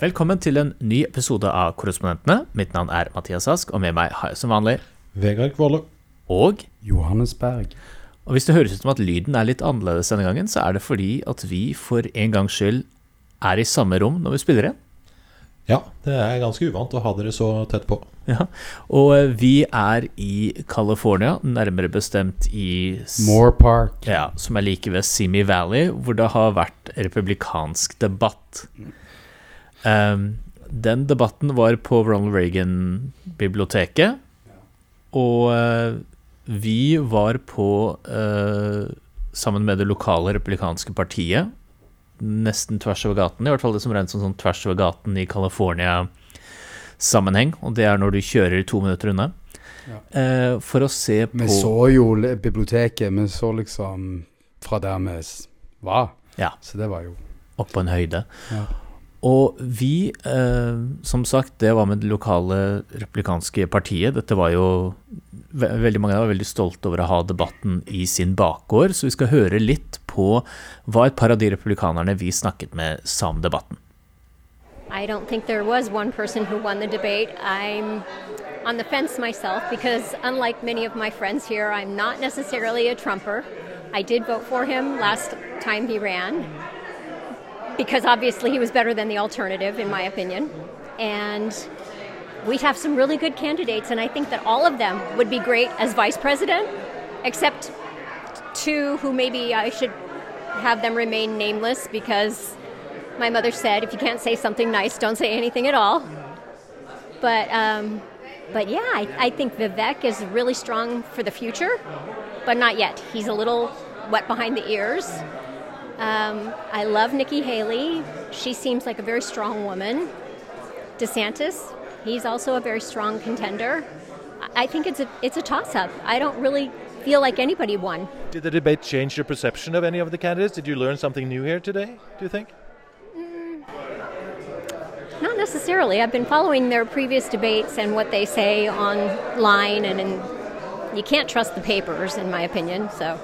Velkommen til en ny episode av Korrespondentene. Mitt navn er Mathias Ask, og med meg har jeg som vanlig Vegard Kvåle. Og Johannes Berg. Og hvis det høres ut som at lyden er litt annerledes denne gangen, så er det fordi at vi for en gangs skyld er i samme rom når vi spiller igjen. Ja, det er ganske uvant å ha dere så tett på. Ja, Og eh, vi er i California, nærmere bestemt i Moore Park. Ja, som er like ved Simi Valley, hvor det har vært republikansk debatt. Um, den debatten var på Ronald Reagan-biblioteket, og eh, vi var på uh, sammen med det lokale republikanske partiet, nesten tvers over gaten, i hvert fall det som regnes som sånn tvers over gaten i California-sammenheng, og det er når du kjører to minutter unna. uh, for å se på Vi så jo biblioteket, vi så liksom fra der vi var. Ja. Så det var jo opp på en høyde. Ja. Og vi, eh, som sagt, det var med det lokale republikanske partiet. Dette var jo ve Veldig mange var veldig stolte over å ha debatten i sin bakgård, så vi skal høre litt på hva et par av de republikanerne vi snakket med, sa om debatten. I don't think there was one person who won the debate. I'm on the fence myself because, unlike many of my friends here, I'm not necessarily a Trumper. I did vote for him last time he ran because obviously he was better than the alternative, in my opinion. And we have some really good candidates, and I think that all of them would be great as vice president, except two who maybe I should have them remain nameless because my mother said, if you can't say something nice, don't say anything at all. But um, but yeah, I, I think Vivek is really strong for the future, but not yet. He's a little wet behind the ears. Um, I love Nikki Haley. She seems like a very strong woman. DeSantis, he's also a very strong contender. I think it's a it's a toss up. I don't really feel like anybody won. Did the debate change your perception of any of the candidates? Did you learn something new here today, do you think? Not necessarily. I've been following their previous debates and what they say online, and, and you can't trust the papers, in my opinion. So,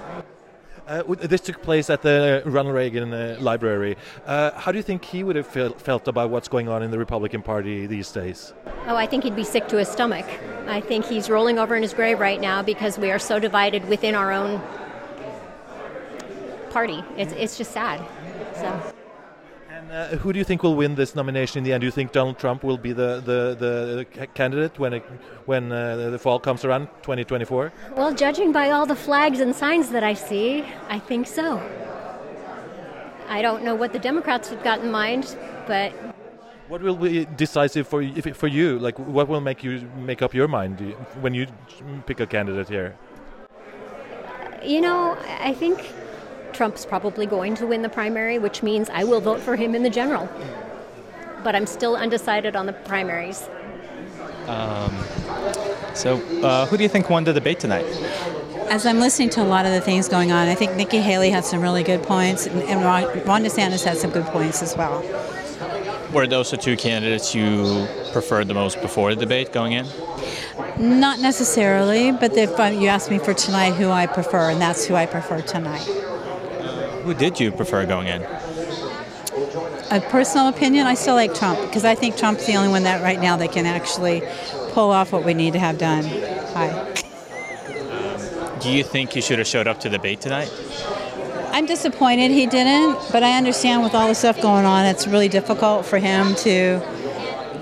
Uh, this took place at the Ronald Reagan uh, Library. Uh, how do you think he would have feel, felt about what's going on in the Republican Party these days? oh, I think he'd be sick to his stomach. I think he's rolling over in his grave right now because we are so divided within our own party. It's it's just sad. So. And uh, who do you think will win this nomination in the end? Do you think Donald Trump will be the, the, the candidate when, it, when uh, the fall comes around, 2024? Well, judging by all the flags and signs that I see, I think so. I don't know what the Democrats have got in mind, but What will be decisive for, for you? Like, what will make you make up your mind when you pick a candidate here? you know, I think Trump's probably going to win the primary, which means I will vote for him in the general. But I'm still undecided on the primaries. So, uh, who do you think won the debate tonight? As I'm listening to a lot of the things going on, I think Nikki Haley had some really good points, and, and Ron, Ron DeSantis had some good points as well. Were those the two candidates you preferred the most before the debate going in? Not necessarily, but if uh, you ask me for tonight who I prefer, and that's who I prefer tonight. Who did you prefer going in? A personal opinion, I still like Trump because I think Trump's the only one that right now that can actually pull off what we need to have done. Hi. Um, do you think he should have showed up to the debate tonight? I'm disappointed he didn't, but I understand with all the stuff going on, it's really difficult for him to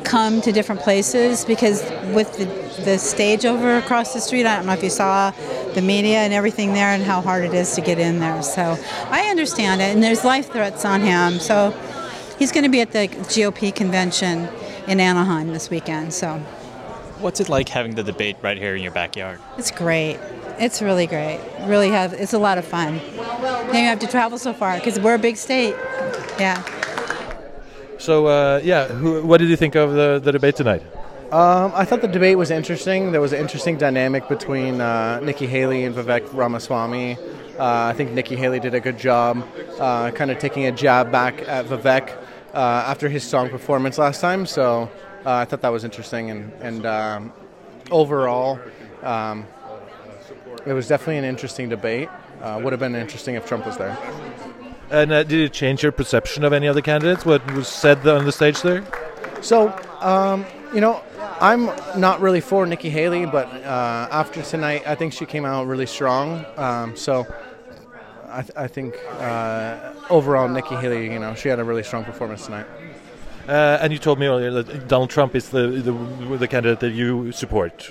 come to different places because with the, the stage over across the street, I don't know if you saw the media and everything there and how hard it is to get in there. So I understand it, and there's life threats on him. So he's going to be at the GOP convention in Anaheim this weekend. So What's it like having the debate right here in your backyard? it's great. It's really great. Really have it's a lot of fun. Then you have to travel so far because we're a big state. Yeah. So, uh, yeah, who, what did you think of the, the debate tonight? Um, I thought the debate was interesting. There was an interesting dynamic between uh, Nikki Haley and Vivek Ramaswamy. Uh, I think Nikki Haley did a good job, uh, kind of taking a jab back at Vivek uh, after his strong performance last time. So uh, I thought that was interesting, and and um, overall, um, it was definitely an interesting debate. Uh, would have been interesting if Trump was there. And uh, did it change your perception of any of the candidates? What was said on the stage there? So, um, you know, I'm not really for Nikki Haley, but uh, after tonight, I think she came out really strong. Um, so, I, th- I think uh, overall, Nikki Haley, you know, she had a really strong performance tonight. Uh, and you told me earlier that Donald Trump is the the, the candidate that you support.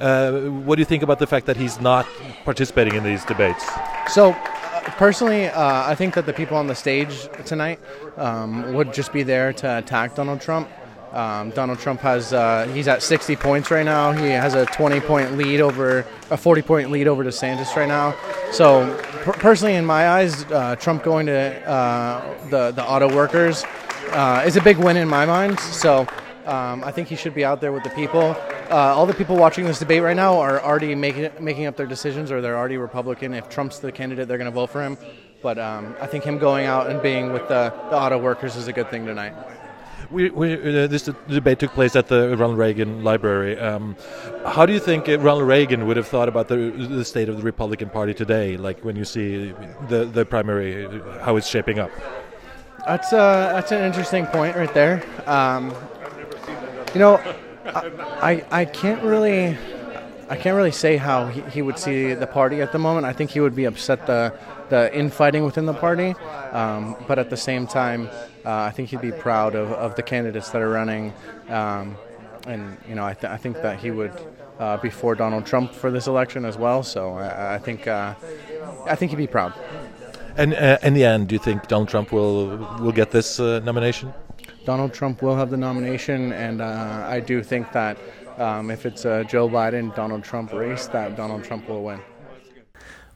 Uh, what do you think about the fact that he's not participating in these debates? So, uh, personally, uh, I think that the people on the stage tonight um, would just be there to attack Donald Trump. Um, Donald Trump has uh, he's at 60 points right now. He has a 20 point lead over a 40 point lead over DeSantis right now. So, per- personally, in my eyes, uh, Trump going to uh, the the auto workers uh, is a big win in my mind. So. Um, I think he should be out there with the people. Uh, all the people watching this debate right now are already making making up their decisions, or they're already Republican. If Trump's the candidate, they're going to vote for him. But um, I think him going out and being with the, the auto workers is a good thing tonight. We, we, uh, this debate took place at the Ronald Reagan Library. Um, how do you think uh, Ronald Reagan would have thought about the, the state of the Republican Party today? Like when you see the the primary, how it's shaping up. That's uh, that's an interesting point right there. Um, you know, I, I I can't really I can't really say how he, he would see the party at the moment. I think he would be upset the the infighting within the party, um, but at the same time, uh, I think he'd be proud of, of the candidates that are running, um, and you know I, th- I think that he would uh, be for Donald Trump for this election as well. So I, I think uh, I think he'd be proud. And uh, in the end, do you think Donald Trump will will get this uh, nomination? Donald Trump will have the nomination, and uh, I do think that um, if it's a Joe Biden Donald Trump race, that Donald Trump will win.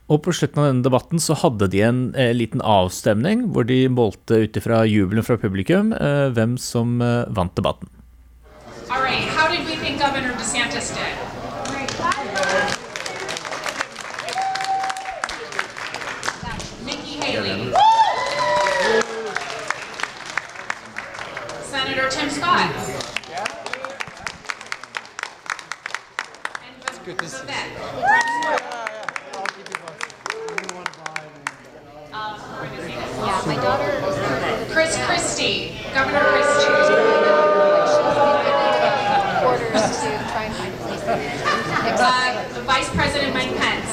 Og på slutten av denne debatten så hadde de en eh, liten avstemning hvor de målte ut ifra jubelen fra publikum eh, hvem som eh, vant debatten. Right. Senator Tim Scott. And good to see Yeah, Chris Christie, Governor Christie. orders to try and find a place next Uh, the Vice President Mike Pence.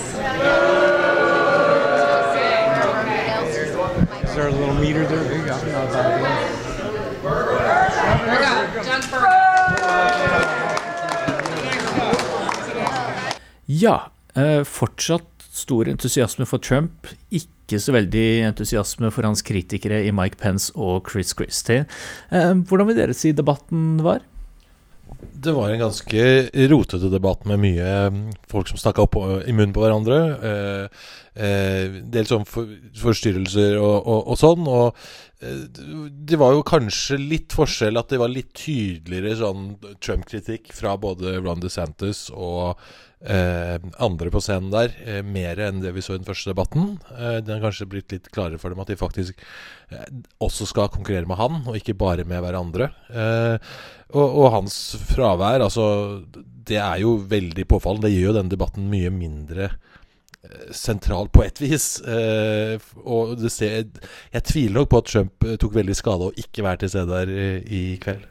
Is there a little meter there? There you go. Here we go. Doug Burgum. Ja, eh, fortsatt stor entusiasme for Trump. Ikke så veldig entusiasme for hans kritikere i Mike Pence og Chris Christie. Eh, hvordan vil dere si debatten var? Det var en ganske rotete debatt med mye mm, folk som snakka opp i munnen på hverandre. Eh, eh, dels om for, forstyrrelser og, og, og sånn. Og det var jo kanskje litt forskjell at det var litt tydeligere sånn Trump-kritikk fra både Ron DeSantis og eh, andre på scenen der. Eh, mer enn det vi så i den første debatten. Eh, det har kanskje blitt litt klarere for dem at de faktisk eh, også skal konkurrere med han, og ikke bare med hverandre. Eh, og, og hans fravær, altså Det er jo veldig påfallende. Det gjør jo denne debatten mye mindre eh, sentral på et vis. Eh, og det ser, jeg tviler nok på at Trump eh, tok veldig skade og ikke være til stede der eh, i kveld.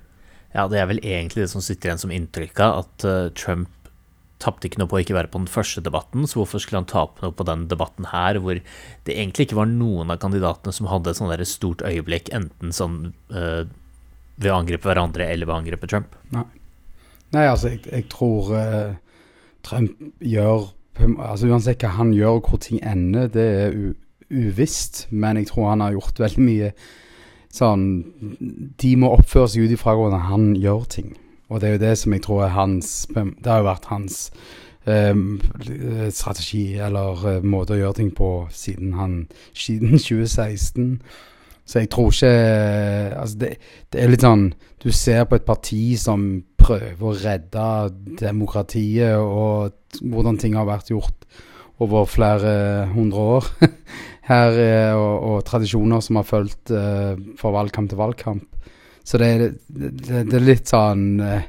Ja, det er vel egentlig det som sitter igjen som inntrykk av at Trump tapte ikke noe på å ikke være på den første debatten, så hvorfor skulle han tape noe på den debatten her, hvor det egentlig ikke var noen av kandidatene som hadde et sånt der stort øyeblikk, enten sånn uh, ved å angripe hverandre eller ved å angripe Trump? Nei. Nei, altså, jeg, jeg tror uh, Trump gjør altså Uansett hva han gjør og hvor ting ender, det er uvisst. Men jeg tror han har gjort veldig mye sånn De må oppføre seg ut ifra hvordan han gjør ting. Og det er jo det som jeg tror er hans Det har jo vært hans eh, strategi eller eh, måte å gjøre ting på siden han siden 2016. Så jeg tror ikke Altså, det, det er litt sånn Du ser på et parti som prøver å redde demokratiet og hvordan ting har vært gjort over flere hundre år her, eh, og, og tradisjoner som har fulgt uh, fra valgkamp til valgkamp. Så det, det, det er litt sånn eh,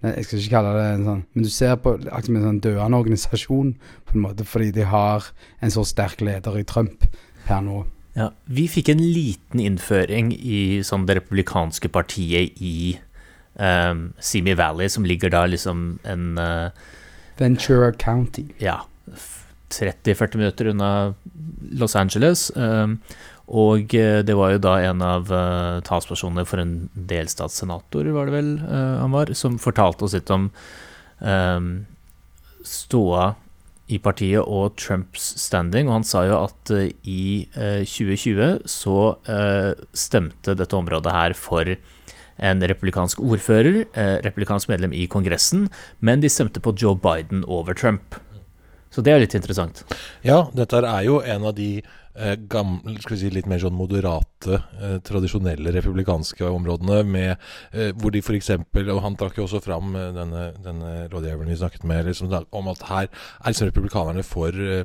Jeg skal ikke kalle det en sånn Men du ser på akkurat som en sånn døende organisasjon, på en måte, fordi de har en så sterk leder i Trump per nå. Ja, vi fikk en liten innføring i sånn det republikanske partiet i um, Simi Valley, som ligger da liksom en uh, Ventura County. Ja. 30-40 minutter unna Los Angeles. Um, og det var jo da en av uh, talspersonene for en delstatssenator, var det vel uh, han var, som fortalte oss litt om um, ståa i partiet og Trumps standing, og han sa jo at uh, i 2020 så stemte dette området her for en republikansk ordfører, eh, republikansk medlem i Kongressen, men de stemte på Joe Biden over Trump. Så det er litt interessant. Ja, dette er jo en av de eh, gamle, skal vi si litt mer sånn moderate, eh, tradisjonelle republikanske områdene, med, eh, hvor de f.eks. Og han trakk jo også fram eh, denne, denne rådgiveren vi snakket med, liksom, om at her er liksom republikanerne for eh,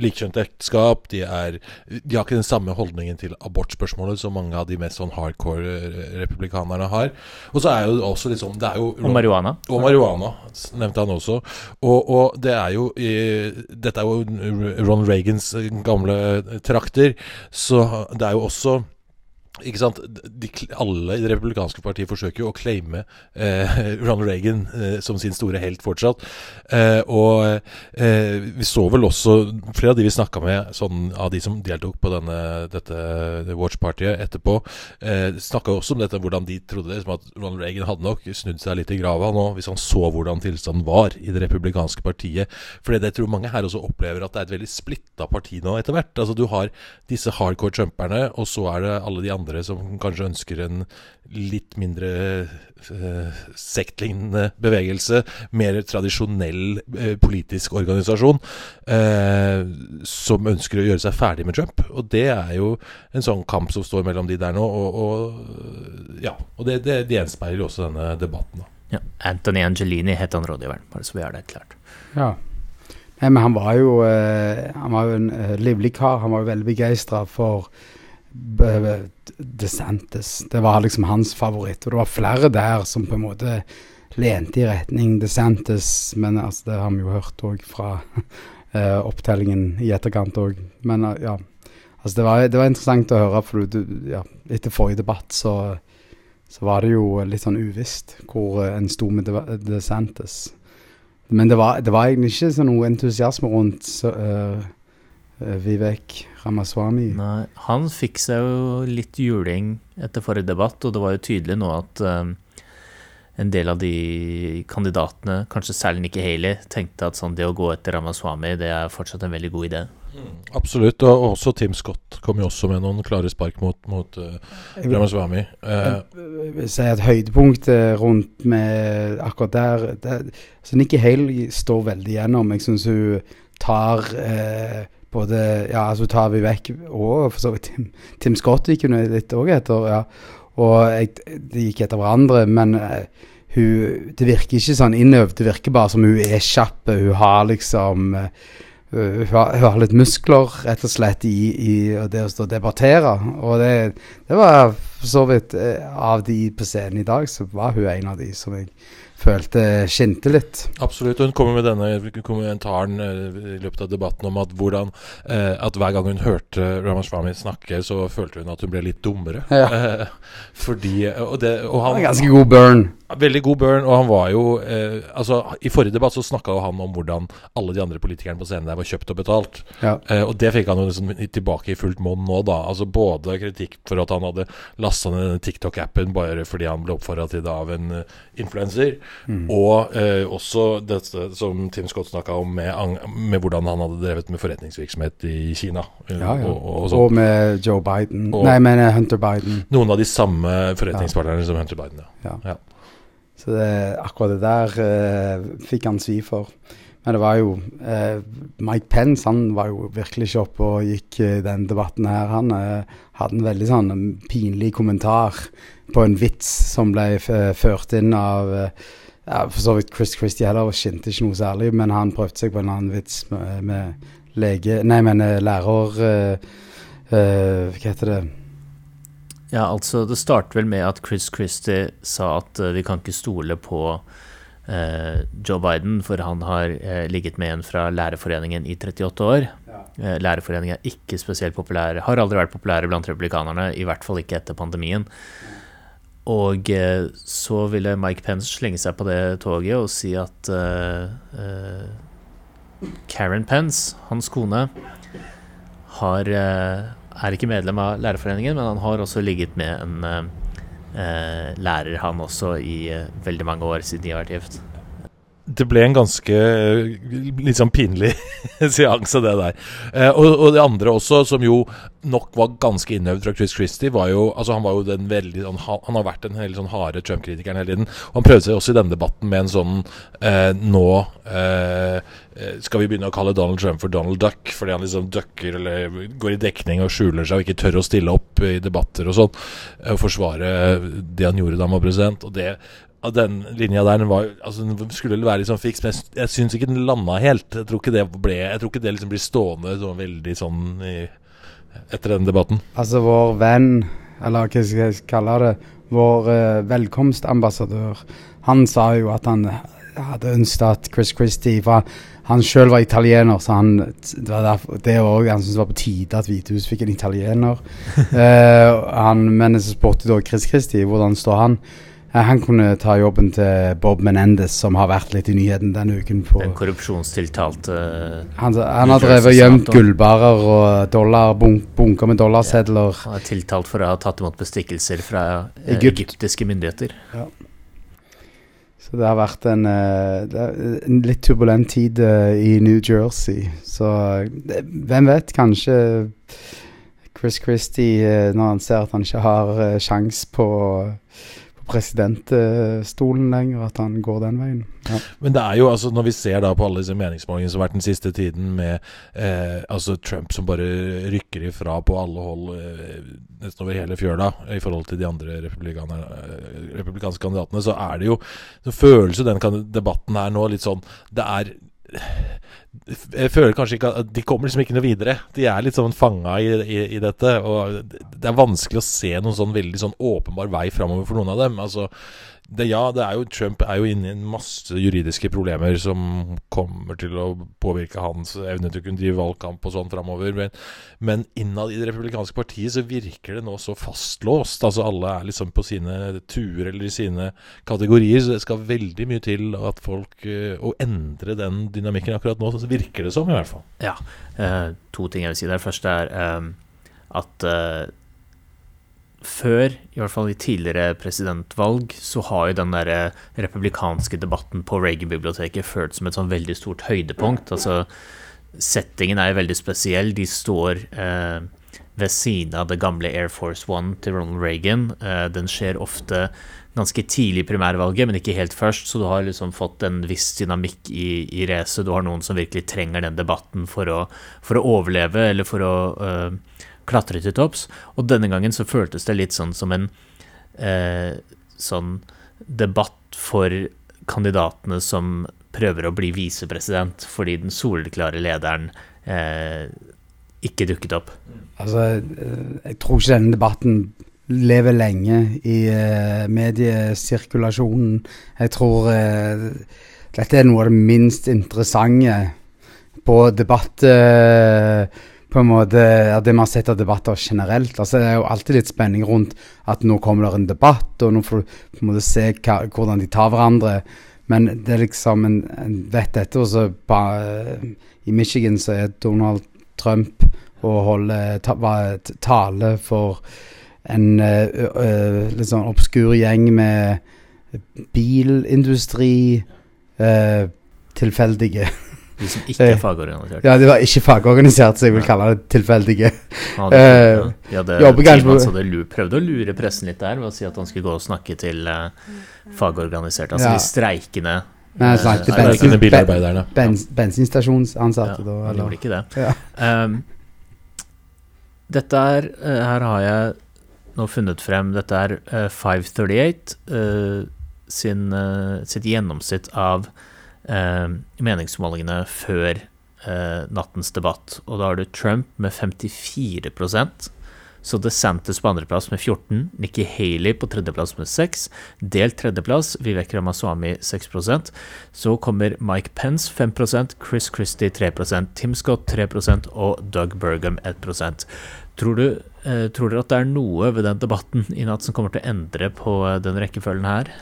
likekjønt ekteskap. De, er, de har ikke den samme holdningen til abortspørsmålet som mange av de mest sånn hardcore eh, republikanerne har. Og så er jo også liksom det er jo, Og marihuana. Og marihuana, nevnte han også. Og, og det er jo Dette er jo Ron Reagans gamle trakter. Så det er jo også ikke sant? De, alle i det republikanske partiet forsøker jo å claime eh, Ronald Reagan eh, som sin store helt fortsatt. Eh, og eh, vi så vel også flere av de vi snakka med, sånn av de som deltok på denne, dette watch-partiet etterpå, eh, snakka også om dette, hvordan de trodde det, som at Ronald Reagan hadde nok snudd seg litt i grava nå, hvis han så hvordan tilstanden var i det republikanske partiet. For det jeg tror mange her også opplever at det er et veldig splitta parti nå etter hvert. Altså Du har disse hardcore trumperne, og så er det alle de andre andre som kanskje ønsker en litt mindre eh, sektlignende bevegelse, mer tradisjonell eh, politisk organisasjon, eh, som ønsker å gjøre seg ferdig med Trump. Og det er jo en sånn kamp som står mellom de der nå, og, og ja, og det, det, det gjenspeiler også denne debatten. da. Ja, Anthony Angelini het han rådgiveren, bare så vi har det klart. Ja. Nei, men han var jo, han var jo en livlig kar. Han var jo veldig begeistra for DeSantis. Det var liksom hans favoritt. Og det var flere der som på en måte lente i retning DeSantis, men altså, det har vi jo hørt òg fra uh, opptellingen i etterkant òg. Men uh, ja. Altså, det var, det var, interessant å høre, for du, ja, etter forrige debatt så, så, var det jo litt sånn uvisst hvor uh, en sto med De DeSantis. Men det var, det var, egentlig ikke så noe entusiasme rundt så, Vivek Ramaswamy? Nei, han fikk seg jo litt juling etter forrige debatt, og det var jo tydelig nå at um, en del av de kandidatene, kanskje særlig Nikki Haley, tenkte at sånn det å gå etter Ramaswamy, det er fortsatt en veldig god idé. Mm, absolutt, og også Tim Scott kom jo også med noen klare spark mot, mot uh, Ramaswamy. Uh, jeg vil si at høydepunktet rundt med akkurat der det, så Nikki Haley står veldig gjennom. Jeg syns hun tar uh, både Ja, altså tar vi vekk Og for så vidt Tim, Tim Scott gikk jo litt òg etter, ja. Og jeg, de gikk etter hverandre, men uh, hun Det virker ikke sånn innøvd. Det virker bare som hun er kjapp. Hun har liksom uh, hun, har, hun, har, litt muskler, rett og slett, i, i det å stå og debattere. Og det, det var for så vidt uh, Av de på scenen i dag, så var hun en av de som jeg følte skinte litt. Absolutt. Hun kommer med denne kommentaren eh, i løpet av debatten om at, hvordan, eh, at hver gang hun hørte Ramaswamy snakke, så følte hun at hun ble litt dummere. Ja. Eh, fordi og det, og han, Ganske god burn. Veldig god burn, og han var jo eh, Altså, I forrige debatt så snakka han om hvordan alle de andre politikerne på scenen der var kjøpt og betalt. Ja. Eh, og det fikk han jo liksom tilbake i fullt monn nå, da. Altså Både kritikk for at han hadde lasta ned denne TikTok-appen bare fordi han ble oppfordra til det av en uh, influenser, mm. og eh, også dette som Tim Scott snakka om, med, med, hvordan han hadde drevet med forretningsvirksomhet i Kina. Ja, ja. Og, og, og, med Joe Biden. Nei, men Hunter Biden. Noen av de samme forretningspartnerne som Hunter Biden, ja. ja. Så det, akkurat det der uh, fikk han svi for. Men det var jo uh, Mike Pence han var jo virkelig ikke oppe og gikk i den debatten her. Han uh, hadde en veldig sånn pinlig kommentar på en vits som ble ført inn av ja, For så vidt Chris Christie heller skinte ikke noe særlig, men han prøvde seg på en annen vits med, med lege... Nei, men lærer... hva heter det? Ja, altså Det starter vel med at Chris Christie sa at uh, vi kan ikke stole på uh, Joe Biden, for han har uh, ligget med en fra Lærerforeningen i 38 år. Ja. Lærerforeningen er ikke spesielt populær, har aldri vært populære blant republikanerne, i hvert fall ikke etter pandemien. Og eh, så ville Mike Pence slenge seg på det toget og si at eh, eh, Karen Pence, hans kone, har, eh, er ikke medlem av Lærerforeningen, men han har også ligget med en lærer, han også, i veldig mange år siden de har vært gift. Det ble en ganske eh, litt sånn pinlig seanse, det der. Eh, og, og det andre også, som jo nok var ganske innøvd fra Chris Christie, var jo Altså, han var jo den veldig Han, Han har vært den hele sånn harde Trump-kritikeren hele tiden. Og han prøvde seg også i denne debatten med en sånn eh, Nå eh, eh, skal vi begynne å kalle Donald Trump for Donald Duck, fordi han liksom ducker eller går i dekning og skjuler seg og ikke tør å stille opp i debatter og sånn. eh, Og forsvare det han gjorde da han var president. Og det av den linja der den var, altså, den skulle vel være litt sånn fiks, men jeg, jeg syns ikke den landa helt. Jeg tror ikke det ble Jeg tror ikke det liksom blir stående sånn veldig sånn i, etter den debatten. Altså vår venn, eller hva skal jeg kalle det, vår eh, velkomstambassadør, han sa jo at han hadde ønsket at Chris Christie for Han sjøl var italiener, så han, det var derfor, det også, han syntes det var på tide at Hvitehus fikk en italiener. Eh, han, men så spurte da Chris Christie hvordan står han. Eh, han kunne ta jobben til Bob Menendez, som har vært litt i nyheten denne uken. på Den korrupsjonstiltalte Han, han har drevet og gjemt gullbarer og dollar, bunk, bunker med dollarsedler. Han er tiltalt for å ha tatt imot bestikkelser fra eh, Egypt. egyptiske myndigheter. Så det har vært en, eh, en litt turbulent tid eh, i New Jersey. Så eh, hvem vet, kanskje Chris Christie, eh, når han ser at han ikke har sjans på presidentstolen lenger, at han går den veien. Ja. Men det er jo altså når vi ser da på alle disse meningsmålingene som har vært den siste tiden, med eh, altså Trump som bare rykker ifra på alle hold eh, nesten over hele fjøla i forhold til de andre eh, republikanske kandidatene, så er det jo føles jo den debatten her nå litt sånn Det er jeg føler kanskje ikke at De kommer liksom ikke noe videre. De er litt sånn fanga i, i, i dette. Og det er vanskelig å se noen sånn veldig sånn åpenbar vei framover for noen av dem. Altså, det, ja, det er jo Trump er jo inne i en masse juridiske problemer som kommer til å påvirke hans evne til å kunne drive valgkamp og sånn framover. Men, men innad i det republikanske partiet så virker det nå så fastlåst. Altså Alle er liksom på sine tuer eller i sine kategorier. Så det skal veldig mye til at folk eh, Å endre den dynamikken akkurat nå, så virker det som, i hvert fall. Ja. eh, to ting jeg vil si. Det første er eh, at før, i hvert fall i tidligere presidentvalg, så har jo den derre republikanske debatten på Reagan-biblioteket ført som et sånn veldig stort høydepunkt. Altså, settingen er jo veldig spesiell. De står eh, ved siden av det gamle Air Force One til Ronald Reagan. Eh, den skjer ofte ganske tidlig i primærvalget, men ikke helt først, så du har liksom fått en viss dynamikk i, i racet. Du har noen som virkelig trenger den debatten for å, for å overleve, eller for å øh, klatre til topps. Og denne gangen så føltes det litt sånn som en eh, sånn debatt for kandidatene som prøver å bli visepresident fordi den soleklare lederen eh, ikke dukket opp. Altså, eh, jeg tror ikke denne debatten lever lenge i eh, mediesirkulasjonen. Jeg tror eh, dette er noe av det minst interessante på debatt eh, på en måte det vi har sett av debatter generelt. Altså, det er jo alltid litt spenning rundt at nå kommer det en debatt, og nå får du på en måte se hva, hvordan de tar hverandre. Men det er liksom en, en vet dette, og så ba- I Michigan så er Donald Trump og holder ta, tale for en eh, ø, litt sånn obskur gjeng med bilindustri eh, tilfeldige. De som ikke er fagorganisert. Ja, de var ikke fagorganisert, så jeg vil kalle det tilfeldige. Ja, det, ja. ja, de hadde jobber kanskje teamet hans på- hadde lu- prøvd å lure pressen litt der ved å si at han skulle gå og snakke til uh, fagorganiserte, altså Ja. de streikende Nei, eh, snakket til bensin, bilarbeiderne. ben, bensinstasjonsansatte. Ja, da, han eller- gjorde ikke det. Ja. Ehm, dette er eh, Her har jeg nå funnet frem Dette er uh, 538 uh, sin, eh, sitt gjennomsnitt av eh, meningsmålingene før eh, nattens debatt. Og da har du Trump med 54% Så DeSantis på andreplass med 14, Nikki Haley på tredjeplass med 6, delt tredjeplass, Vivek Ramaswamy 6% Så kommer Mike Pence 5% Chris Christie 3% Tim Scott 3% og Doug Burgum 1% Tror, du, eh, tror dere at det er noe ved den debatten i natt som kommer til å endre på eh, den rekkefølgen her?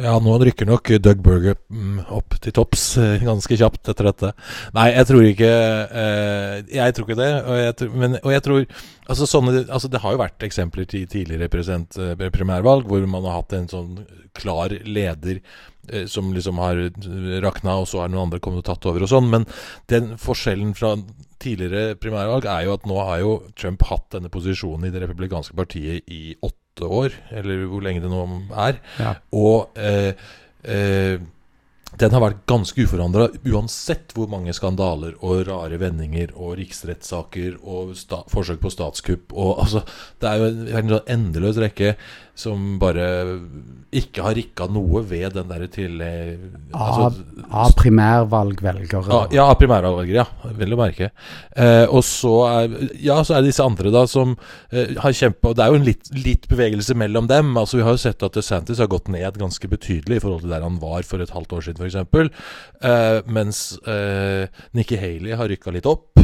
Ja, nå rykker nok Doug Burger mm, opp til topps eh, ganske kjapt etter dette. Nei, jeg tror ikke eh, Jeg tror ikke det. Og jeg, tror, men, og jeg tror altså, sånne, altså Det har jo vært eksempler til tidligere eh, primærvalg hvor man har hatt en sånn klar leder som liksom har rakna, og så har noen andre kommet og tatt over og sånn. Men den forskjellen fra tidligere primærvalg er jo at nå har jo Trump hatt denne posisjonen i det republikanske partiet i åtte åtte år, eller hvor lenge det nå er. Ja. Og eh, eh, den har vært ganske uforandra uansett hvor mange skandaler og rare vendinger og riksrettssaker og forsøk på statskupp og altså Det er jo en, en sånn endeløs rekke som bare ikke har rikka noe ved den derre til altså, Av primærvalgvelgere. Ja, ja, av primærvalgvelgere, ja. Vel å merke. Eh, og så er, ja, så er det disse andre da som eh, har kjempa Det er jo en litt, litt, bevegelse mellom dem. Altså Vi har jo sett at DeSantis har gått ned ganske betydelig i forhold til der han var for et halvt år siden f.eks. Eh, mens eh, Nikki Haley har rykka litt opp.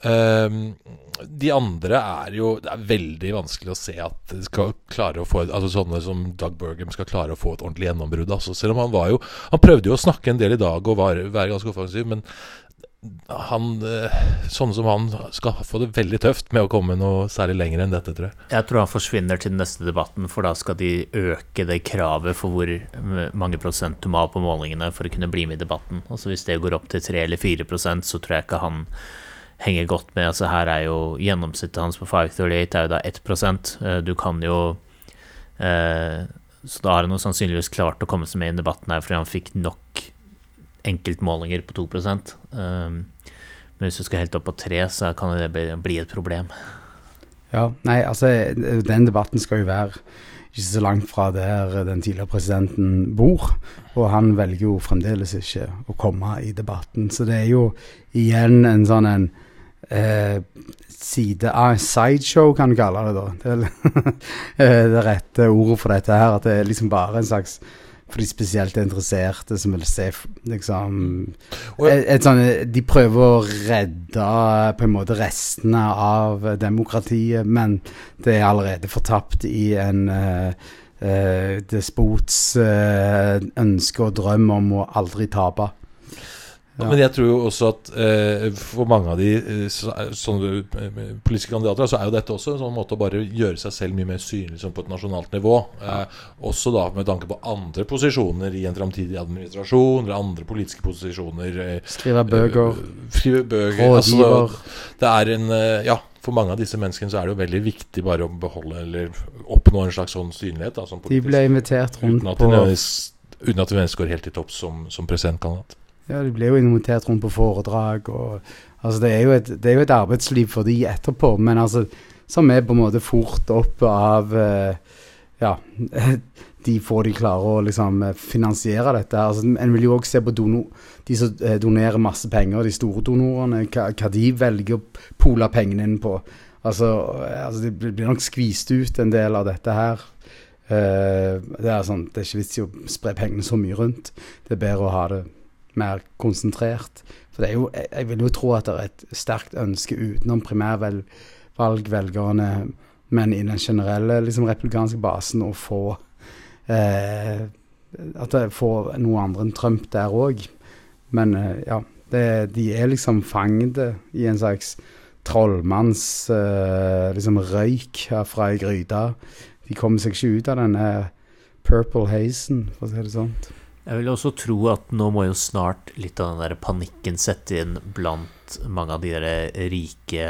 Um, de andre er jo Det er veldig vanskelig å se at skal klare å få Altså sånne som Doug Burgum skal klare å få et ordentlig gjennombrudd. Altså, selv om han var jo Han prøvde jo å snakke en del i dag og var, være ganske offensiv, men han, eh, sånne som han skal få det veldig tøft med å komme noe særlig lenger enn dette, tror jeg. Jeg tror han forsvinner til neste debatten, for da skal de øke det kravet for hvor mange prosent du må ha på målingene for å kunne bli med i debatten. Altså Hvis det går opp til 3 eller 4 prosent så tror jeg ikke han henger godt med. Altså her er jo Gjennomsnittet hans på 538 er jo da 1 eh, Du kan jo eh, Så da har han jo sannsynligvis klart å komme seg med i debatten her fordi han fikk nok enkeltmålinger på 2 eh, Men hvis du skal helt opp på 3, så kan det bli et problem. Ja, nei, altså den debatten skal jo være ikke så langt fra der den tidligere presidenten bor. Og han velger jo fremdeles ikke å komme i debatten. Så det er jo igjen en sånn en eh, side ah, sideshow, kan du kalle det da. Det er eh, det rette ordet for dette her. At det er liksom bare en slags for de spesielt interesserte som vil se liksom et, et sånn, De prøver å redde på en måte restene av demokratiet, men det er allerede fortapt i en uh, uh, despots uh, ønske og drøm om å aldri tape. Ja. Men jeg tror jo også at eh, for mange av de eh, sånne eh, politiske kandidater, så er jo dette også en sånn måte å bare gjøre seg selv mye mer synlig liksom, på et nasjonalt nivå. Eh, også da med tanke på andre posisjoner i en framtidig administrasjon, eller andre politiske posisjoner. Eh, skrive bøker. Eh, skrive bøker. Altså, det er en Ja, for mange av disse menneskene så er det jo veldig viktig bare å beholde eller oppnå en slags sånn synlighet. Da, som de ble invitert rundt uten at på Uten at de går helt i topps som, som presidentkandidat. Ja, de blir jo invitert rundt på foredrag. Og, altså det, er jo et, er jo et arbeidsliv for de etterpå, men altså, som er på en måte fort opp av uh, Ja, de får de klare å liksom finansiere dette. Altså, en vil jo òg se på dono, de som eh, donerer masse penger, de store donorene, hva, hva de velger å pole pengene inn på. Altså, altså, Det blir nok skvist ut en del av dette her. Uh, det, er sånn, det er ikke vits i å spre pengene så mye rundt. Det er bedre å ha det mer konsentrert. For det er jo, jeg vil jo tro at det er et sterkt ønske utenom primærvalgvelgerne, men i den generelle liksom, republikanske basen, å få eh, At det får noe andre enn Trump der òg. Men eh, ja, det, de er liksom fanget i en slags trollmanns eh, liksom røyk fra ei gryte. De kommer seg ikke ut av denne purple hazen, for å si det sånn. Jeg vil også tro at nå må jo snart litt av den der panikken sette inn blant mange av de der rike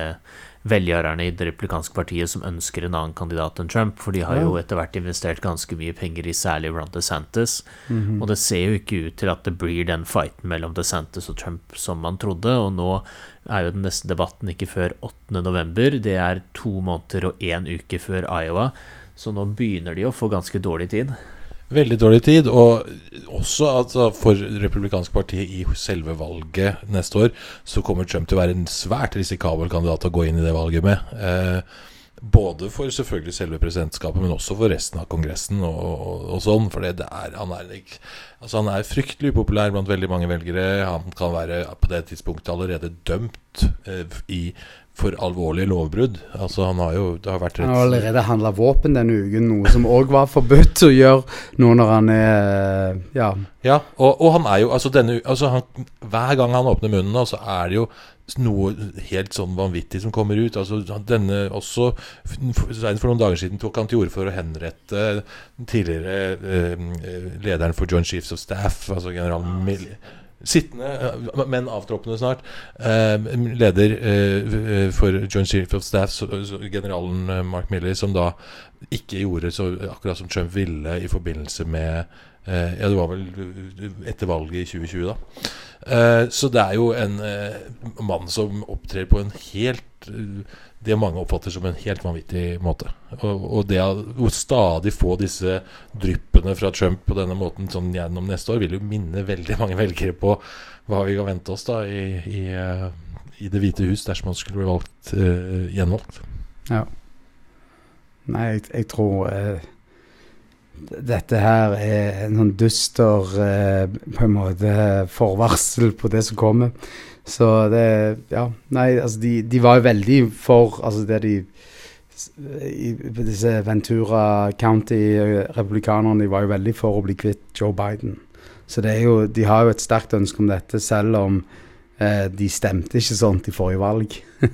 velgjørerne i det replikanske partiet som ønsker en annen kandidat enn Trump, for de har jo etter hvert investert ganske mye penger i særlig Ron DeSantis. Mm -hmm. Og det ser jo ikke ut til at det blir den fighten mellom DeSantis og Trump som man trodde, og nå er jo den neste debatten ikke før 8. november. Det er to måneder og én uke før Iowa, så nå begynner de å få ganske dårlig tid. Veldig dårlig tid. Og også at for republikanske partiet i selve valget neste år, så kommer Trump til å være en svært risikabel kandidat å gå inn i det valget med. Eh, Både for selvfølgelig selve presidentskapet, men også for resten av Kongressen og, og, og sånn. For det er, han, er, altså han er fryktelig upopulær blant veldig mange velgere. Han kan være på det tidspunktet allerede dømt eh, i for alvorlige lovbrudd. Altså Han har jo det har vært rett... Han har allerede handla våpen denne uken, noe som òg var forbudt å gjøre nå når han er Ja. ja og, og, han er jo altså denne altså han, Hver gang han åpner munnen, så er det jo noe helt sånn vanvittig som kommer ut. Altså denne også For noen dager siden tok han til orde for å henrette tidligere eh, lederen for Joint Chiefs of Staff, altså general Mill Sittende, men avtroppende snart, eh, leder eh, for Joint Chief of Staff, generalen eh, Mark Miller, som da ikke gjorde så akkurat som Trump ville i forbindelse med Ja, det var vel etter valget i 2020, da. Eh, så det er jo en uh, mann som opptrer på en helt uh, Det mange oppfatter som en helt vanvittig måte. Og, og det å stadig få disse dryppene fra Trump på denne måten sånn gjennom neste år, vil jo minne veldig mange velgere på hva vi kan vente oss da i, i, i Det hvite hus dersom han skulle bli valgt gjenvalgt. Ja. Nei, jeg, jeg tror dette her er en sånn duster eh, på en måte forvarsel på det som kommer. Så det Ja, nei, altså de, de var jo veldig for altså det de i, disse Ventura County-republikanerne de var jo veldig for å bli kvitt Joe Biden. Så det er jo, de har jo et sterkt ønske om dette, selv om de stemte ikke sånt i forrige valg.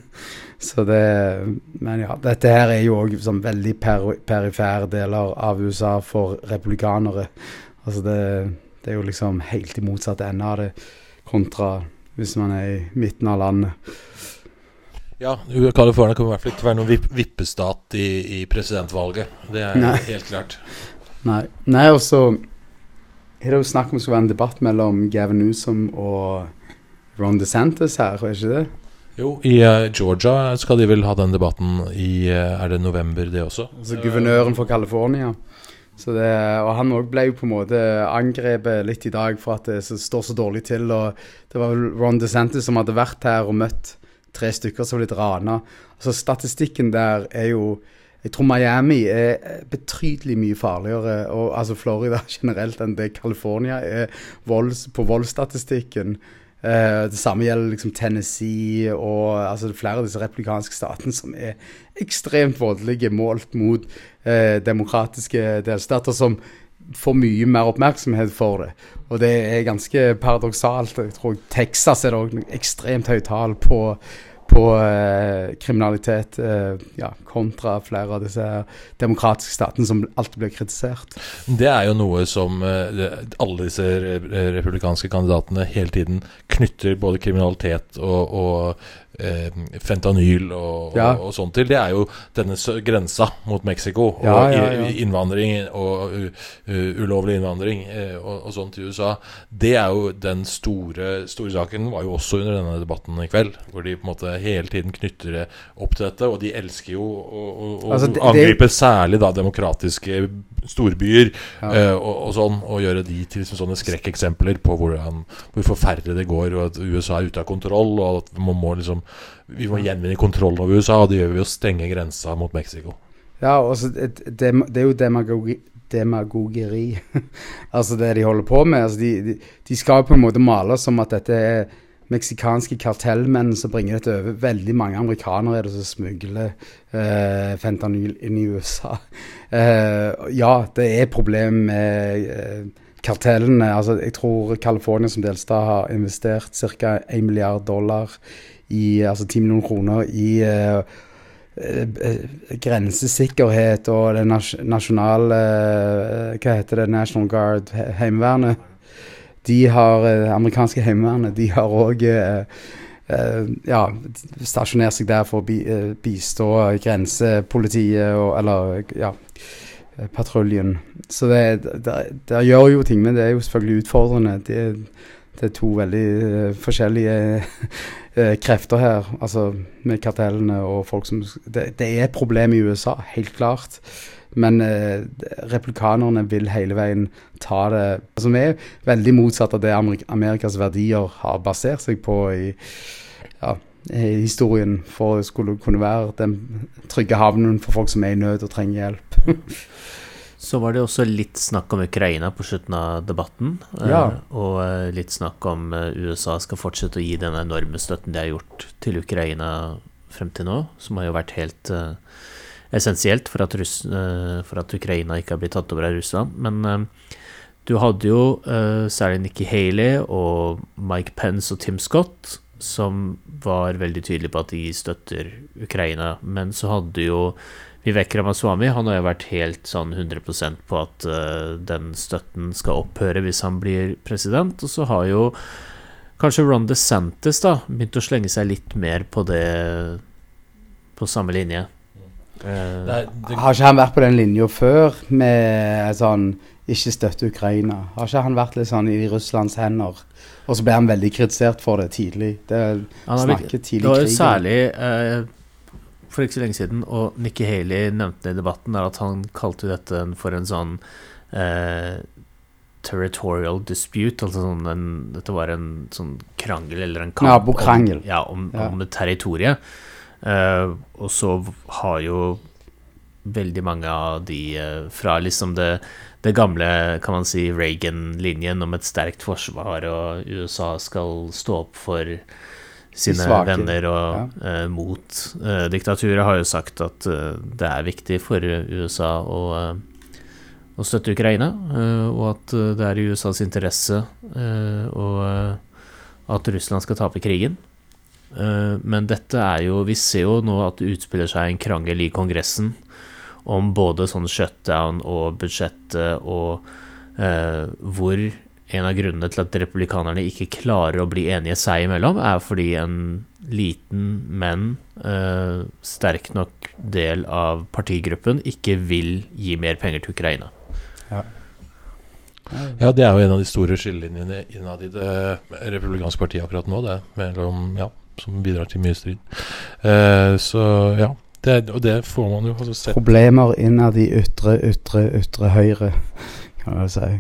Så det Men ja, dette her er jo òg sånn veldig per, perifære deler av USA for republikanere. Altså det, det, er jo liksom helt i motsatt ende av det, kontra hvis man er i midten av landet. Ja, California kommer i hvert fall ikke til å være noen vippestat i, i presidentvalget. Det er Nei. helt klart. Nei, Nei og så er det jo snakk om det skal være en debatt mellom Gavin Newsom og Ron DeSantis her, er ikke det? Jo, i uh, Georgia skal de vel ha den debatten i uh, Er det november, det også? Altså Guvernøren for California. Så det, og han òg ble jo på en måte angrepet litt i dag for at det står så dårlig til. Og det var vel Ron DeSantis som hadde vært her og møtt tre stykker som ble rana. Altså Statistikken der er jo jeg tror Miami er betydelig mye farligere, og, altså Florida generelt, enn det California er volds, på voldsstatistikken. Uh, det samme gjelder liksom Tennessee og altså, flere av disse replikanske statene som er ekstremt voldelige målt mot uh, demokratiske delstater som får mye mer oppmerksomhet for det. Og det er ganske paradoksalt. Jeg tror Texas er det òg ekstremt høyt tall på på eh, kriminalitet eh, ja, kontra flere av disse demokratiske statene som alltid blir kritisert. Det er jo noe som eh, alle disse republikanske kandidatene hele tiden knytter både kriminalitet og, og fentanyl og, ja. og, og, sånt til. Det er jo denne grensa mot Mexico og ja, ja, innvandring og uh, ulovlig innvandring uh, og, og, sånt til USA. Det er jo den store, store saken. var jo også under denne debatten i kveld, hvor de på en måte hele tiden knytter det opp til dette. Og de elsker jo å, altså, angripe særlig da demokratiske storbyer uh, og, sånn, og gjøre de til liksom, sånne skrekkeksempler på hvordan, hvor forferdelig det går, og at USA er ute av kontroll, og at man må liksom vi må gjenvinne kontroll over USA, og det gjør vi ved å stenge grensa mot Mexico. Ja, altså, det, det, det er jo demagogi, demagogeri, altså det de holder på med. Altså, de, de, de skal på en måte male som at dette er meksikanske kartellmenn som bringer dette over. Veldig mange amerikanere er det som smugler eh, fentanyl inn i USA. Eh, ja, det er problem med eh, kartellene. Altså, jeg tror California som delstat har investert ca. 1 milliard dollar i altså 10 millioner kroner i uh, grensesikkerhet og det nasjonale Hva heter det? National Guard, Heimevernet. De har Amerikanske heimevernet de har òg ja, stasjonert seg der for å bistå grensepolitiet og Eller ja, patruljen. Så det, det, det, gjør jo ting, men det er jo selvfølgelig utfordrende. Det, det er to veldig forskjellige krefter her, altså med kartellene og folk som Det, det er et problem i USA, helt klart. Men eh, replikanerne vil hele veien ta det Som er veldig motsatt av det Amerikas verdier har basert seg på i ja, historien for å skulle kunne være den trygge havnen for folk som er i nød og trenger hjelp. Så var det også litt snakk om Ukraina på slutten av debatten. eh, Ja. Og eh, litt snakk om eh, USA skal fortsette å gi den enorme støtten de har gjort til Ukraina frem til nå, som har jo vært helt essensielt for at, Russ, for at Ukraina ikke har blitt tatt over av Russland. Men du hadde jo særlig Nikki Haley og Mike Pence og Tim Scott som var veldig tydelige på at de støtter Ukraina. Men så hadde jo Vivek Ramaswamy han har jo vært helt sånn 100% på at uh, den støtten skal opphøre hvis han blir president. Og så har jo kanskje Ron DeSantis da begynt å slenge seg litt mer på det på samme linje. Uh, Det det, Har ikke han vært på den linja før med sånn ikke støtte Ukraina? Har ikke han vært litt sånn i Russlands hender? Og så ble han veldig kritisert for det tidlig. Det han har snakket tidlig det var jo krig. særlig eh, for ikke så lenge siden, og Nikki Haley nevnte det i debatten, er at han kalte dette for en sånn eh, territorial dispute. Altså sånn en, dette var en sånn krangel eller en kamp Nabokrangel. Om, ja, om, Ja. om territoriet. Eh, og så har jo veldig mange av de eh, fra liksom det, det gamle, kan man si, Reagan-linjen om et sterkt forsvar, og USA skal stå opp for sine svake, venner og eh, mot uh, diktaturet, har jo sagt at uh, det er viktig for USA å, å støtte Ukraina, og at det er i USAs interesse og at Russland skal tape krigen. Men dette er jo Vi ser jo nå at det utspiller seg en krangel i Kongressen om både sånn shutdown og budsjettet, og hvor en av grunnene til at republikanerne ikke klarer å bli enige seg imellom, er fordi en liten, men uh, sterk nok del av partigruppen ikke vil gi mer penger til Ukraina. ja, det er jo en av de store skillelinjene innad i det republikanske partiet akkurat nå, det. Mellom, ja, som bidrar til mye strid. Uh, så ja. Det, og det får man jo sett. Problemer innad i ytre, ytre, ytre høyre, kan jeg si.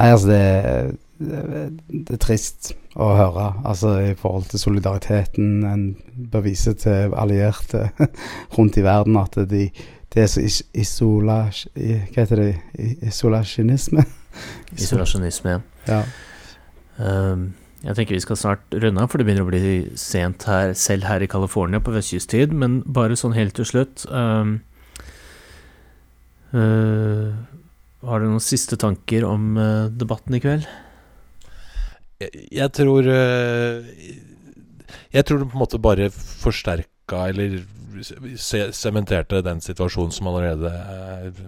Nei, altså det, det, er trist å høre. Altså i forhold til solidariteten en bør vise til allierte rundt i verden, at de, det er så is isola... Hva heter det? Isolasjonisme? Isolasjonisme. Ja. Um, jeg tenker vi skal snart runde av, for det begynner å bli sent her, selv her i California på vestkysttid. Men bare sånn helt til slutt um, uh, Har du noen siste tanker om uh, debatten i kveld? Jeg, jeg tror eh, Jeg tror det på en måte bare forsterka eller sementerte den situasjonen som allerede eh,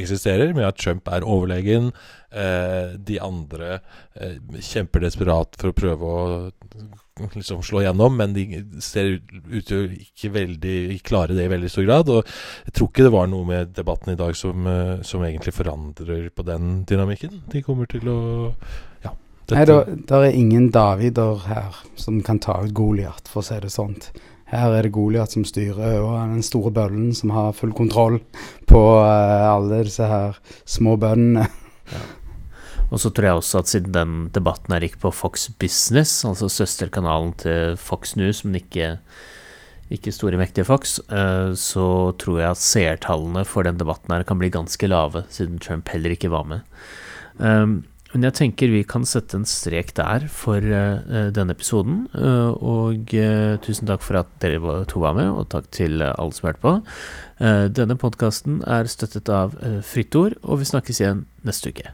eksisterer, med at Trump er overlegen. Eh, de andre eh, kjemper desperat for å prøve å liksom slå gjennom, men de ser ut til å ikke veldig klare det i veldig stor grad. Og jeg tror ikke det var noe med debatten i dag som, som egentlig forandrer på den dynamikken. De kommer til å Ja. Nei, det er ingen Davider her som kan ta ut Goliat, for å si det sånn. Her er det Goliat som styrer, og den store bøllen som har full kontroll på eh, alle disse her små bøndene. Og så tror jeg også at siden den debatten her gikk på Fox Business, altså søsterkanalen til Fox News, men ikke, ikke store, mektige Fox, eh, så tror jeg at seertallene for den debatten her kan bli ganske lave, siden Trump heller ikke var med. Um, men jeg tenker vi kan sette en strek der for eh, denne episoden. eh, og eh, tusen takk for at dere to var med, og takk til alle som hørte på. Denne podkasten er støttet av Fritt Ord, og vi snakkes igjen neste uke.